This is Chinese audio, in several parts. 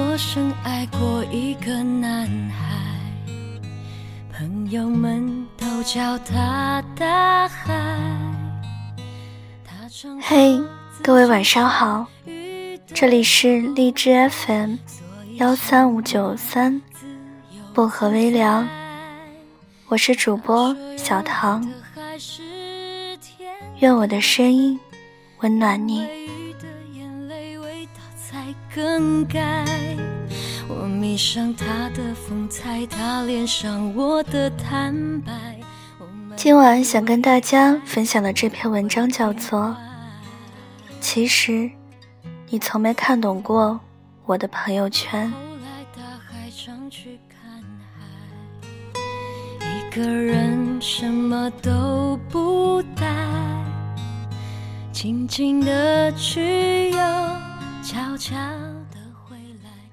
我深爱过一个男孩，朋友们都叫他大海。嘿，各位晚上好，这里是荔枝 FM 幺三五九三薄荷微凉，我是主播小唐，愿我的声音温暖你。更改。我迷上他的风采，他脸上我的坦白。今晚想跟大家分享的这篇文章叫做《其实你从没看懂过我的朋友圈》。一个人什么都不带，静静的去游。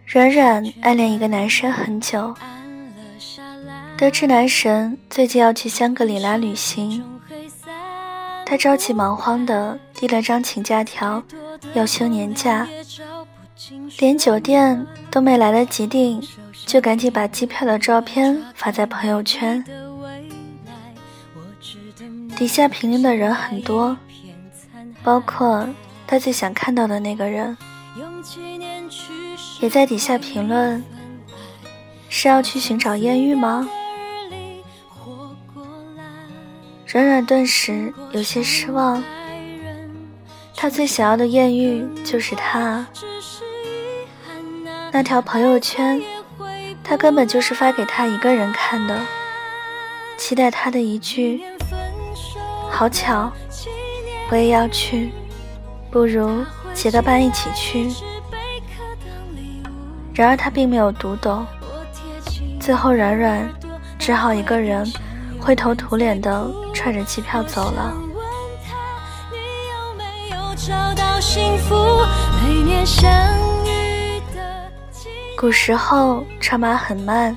软软暗恋一个男生很久，得知男神最近要去香格里拉旅行，他着急忙慌的递了张请假条，要休年假，连酒店都没来得及订，就赶紧把机票的照片发在朋友圈。底下评论的人很多，包括他最想看到的那个人。也在底下评论，是要去寻找艳遇吗？软软顿时有些失望。他最想要的艳遇就是他。那条朋友圈，他根本就是发给他一个人看的，期待他的一句“好巧，我也要去，不如结个伴一起去。”然而他并没有读懂，最后软软只好一个人灰头土脸的揣着机票走了。古时候车马很慢，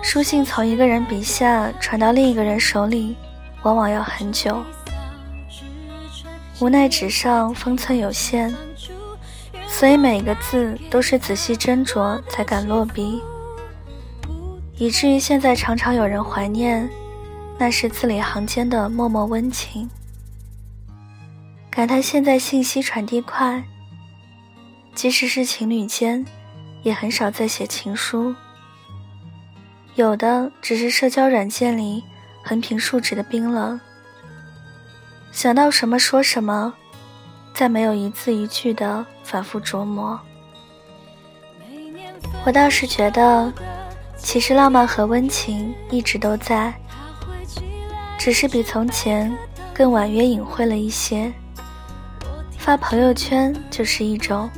书信从一个人笔下传到另一个人手里，往往要很久。无奈纸上封存有限。所以每个字都是仔细斟酌才敢落笔，以至于现在常常有人怀念那是字里行间的默默温情，感叹现在信息传递快，即使是情侣间，也很少再写情书，有的只是社交软件里横平竖直的冰冷，想到什么说什么。再没有一字一句的反复琢磨，我倒是觉得，其实浪漫和温情一直都在，只是比从前更婉约隐晦了一些。发朋友圈就是一种。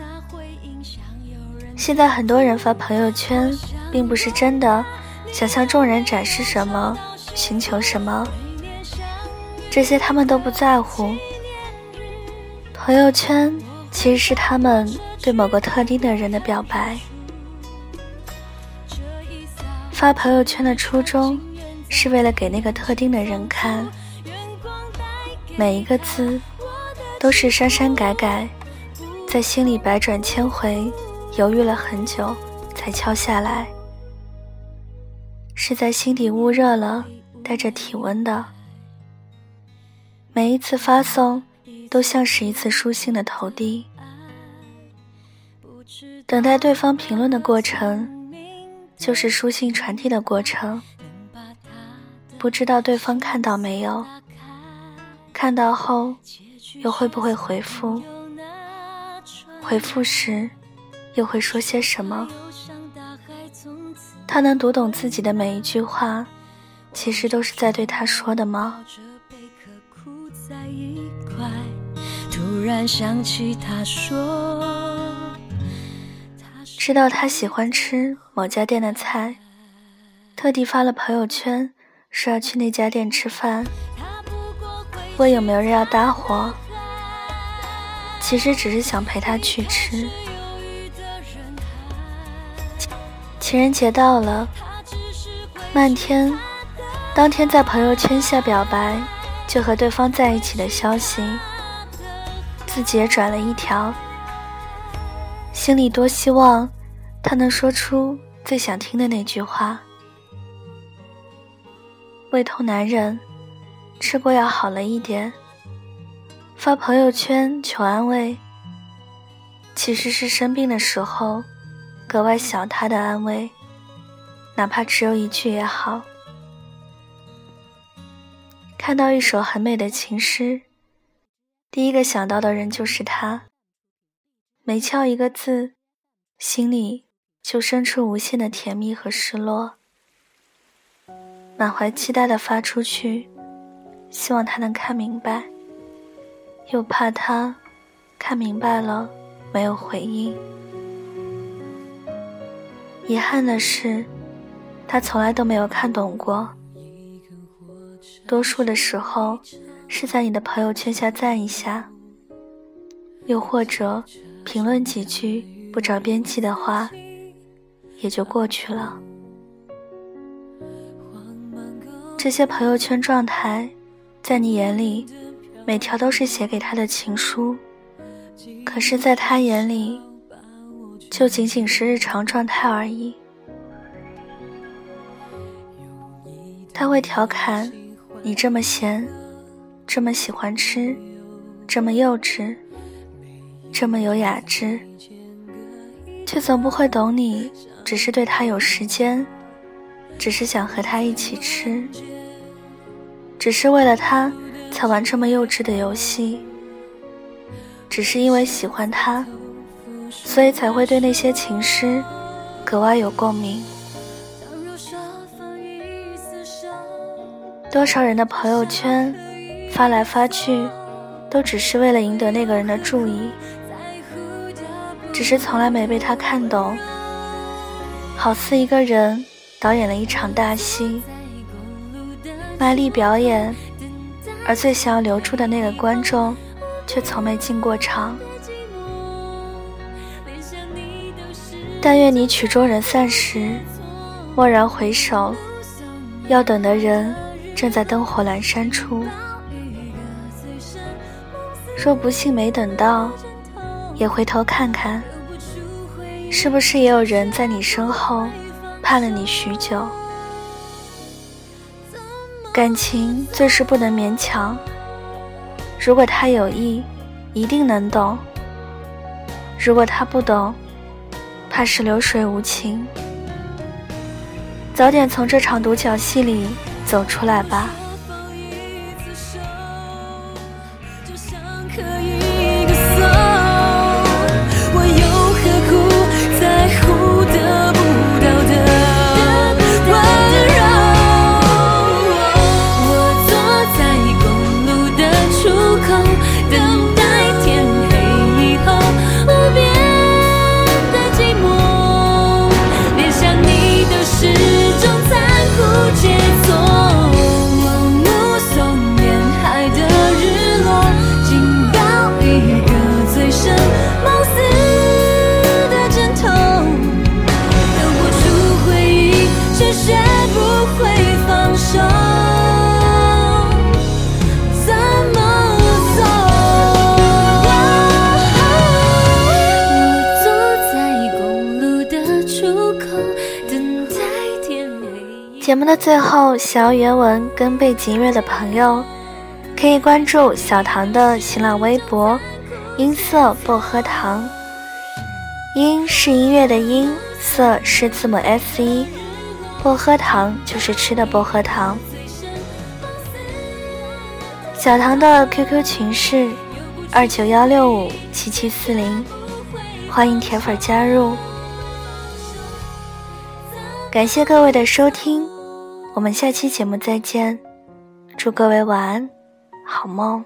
现在很多人发朋友圈，并不是真的想向众人展示什么，寻求什么，这些他们都不在乎。朋友圈其实是他们对某个特定的人的表白。发朋友圈的初衷是为了给那个特定的人看，每一个字都是删删改改，在心里百转千回，犹豫了很久才敲下来，是在心底捂热了，带着体温的。每一次发送。都像是一次书信的投递，等待对方评论的过程，就是书信传递的过程。不知道对方看到没有？看到后，又会不会回复？回复时，又会说些什么？他能读懂自己的每一句话，其实都是在对他说的吗？然想起他说，知道他喜欢吃某家店的菜，特地发了朋友圈说要去那家店吃饭，问有没有人要搭伙。其实只是想陪他去吃。情人节到了，漫天当天在朋友圈下表白就和对方在一起的消息。自己也转了一条，心里多希望他能说出最想听的那句话。胃痛难忍，吃过药好了一点。发朋友圈求安慰，其实是生病的时候格外想他的安慰，哪怕只有一句也好。看到一首很美的情诗，第一个想到的人就是他。每敲一个字，心里就生出无限的甜蜜和失落。满怀期待的发出去，希望他能看明白，又怕他看明白了没有回应。遗憾的是，他从来都没有看懂过。多数的时候，是在你的朋友圈下赞一下，又或者评论几句不着边际的话，也就过去了。这些朋友圈状态，在你眼里，每条都是写给他的情书，可是，在他眼里，就仅仅是日常状态而已。他会调侃你这么闲，这么喜欢吃，这么幼稚，这么有雅致，却从不会懂你，只是对他有时间，只是想和他一起吃。只是为了他才玩这么幼稚的游戏，只是因为喜欢他，所以才会对那些情诗格外有共鸣。多少人的朋友圈发来发去，都只是为了赢得那个人的注意，只是从来没被他看懂，好似一个人导演了一场大戏。卖力表演，而最想要留住的那个观众，却从没进过场。但愿你曲终人散时，蓦然回首，要等的人正在灯火阑珊处。若不幸没等到，也回头看看，是不是也有人在你身后盼了你许久。感情最是不能勉强。如果他有意，一定能懂；如果他不懂，怕是流水无情。早点从这场独角戏里走出来吧。可以节目的最后，想要原文跟背景音乐的朋友，可以关注小唐的新浪微博“音色薄荷糖”。音是音乐的音，色是字母 S 一，薄荷糖就是吃的薄荷糖。小唐的 QQ 群是二九幺六五七七四零，欢迎铁粉加入。感谢各位的收听。我们下期节目再见，祝各位晚安，好梦。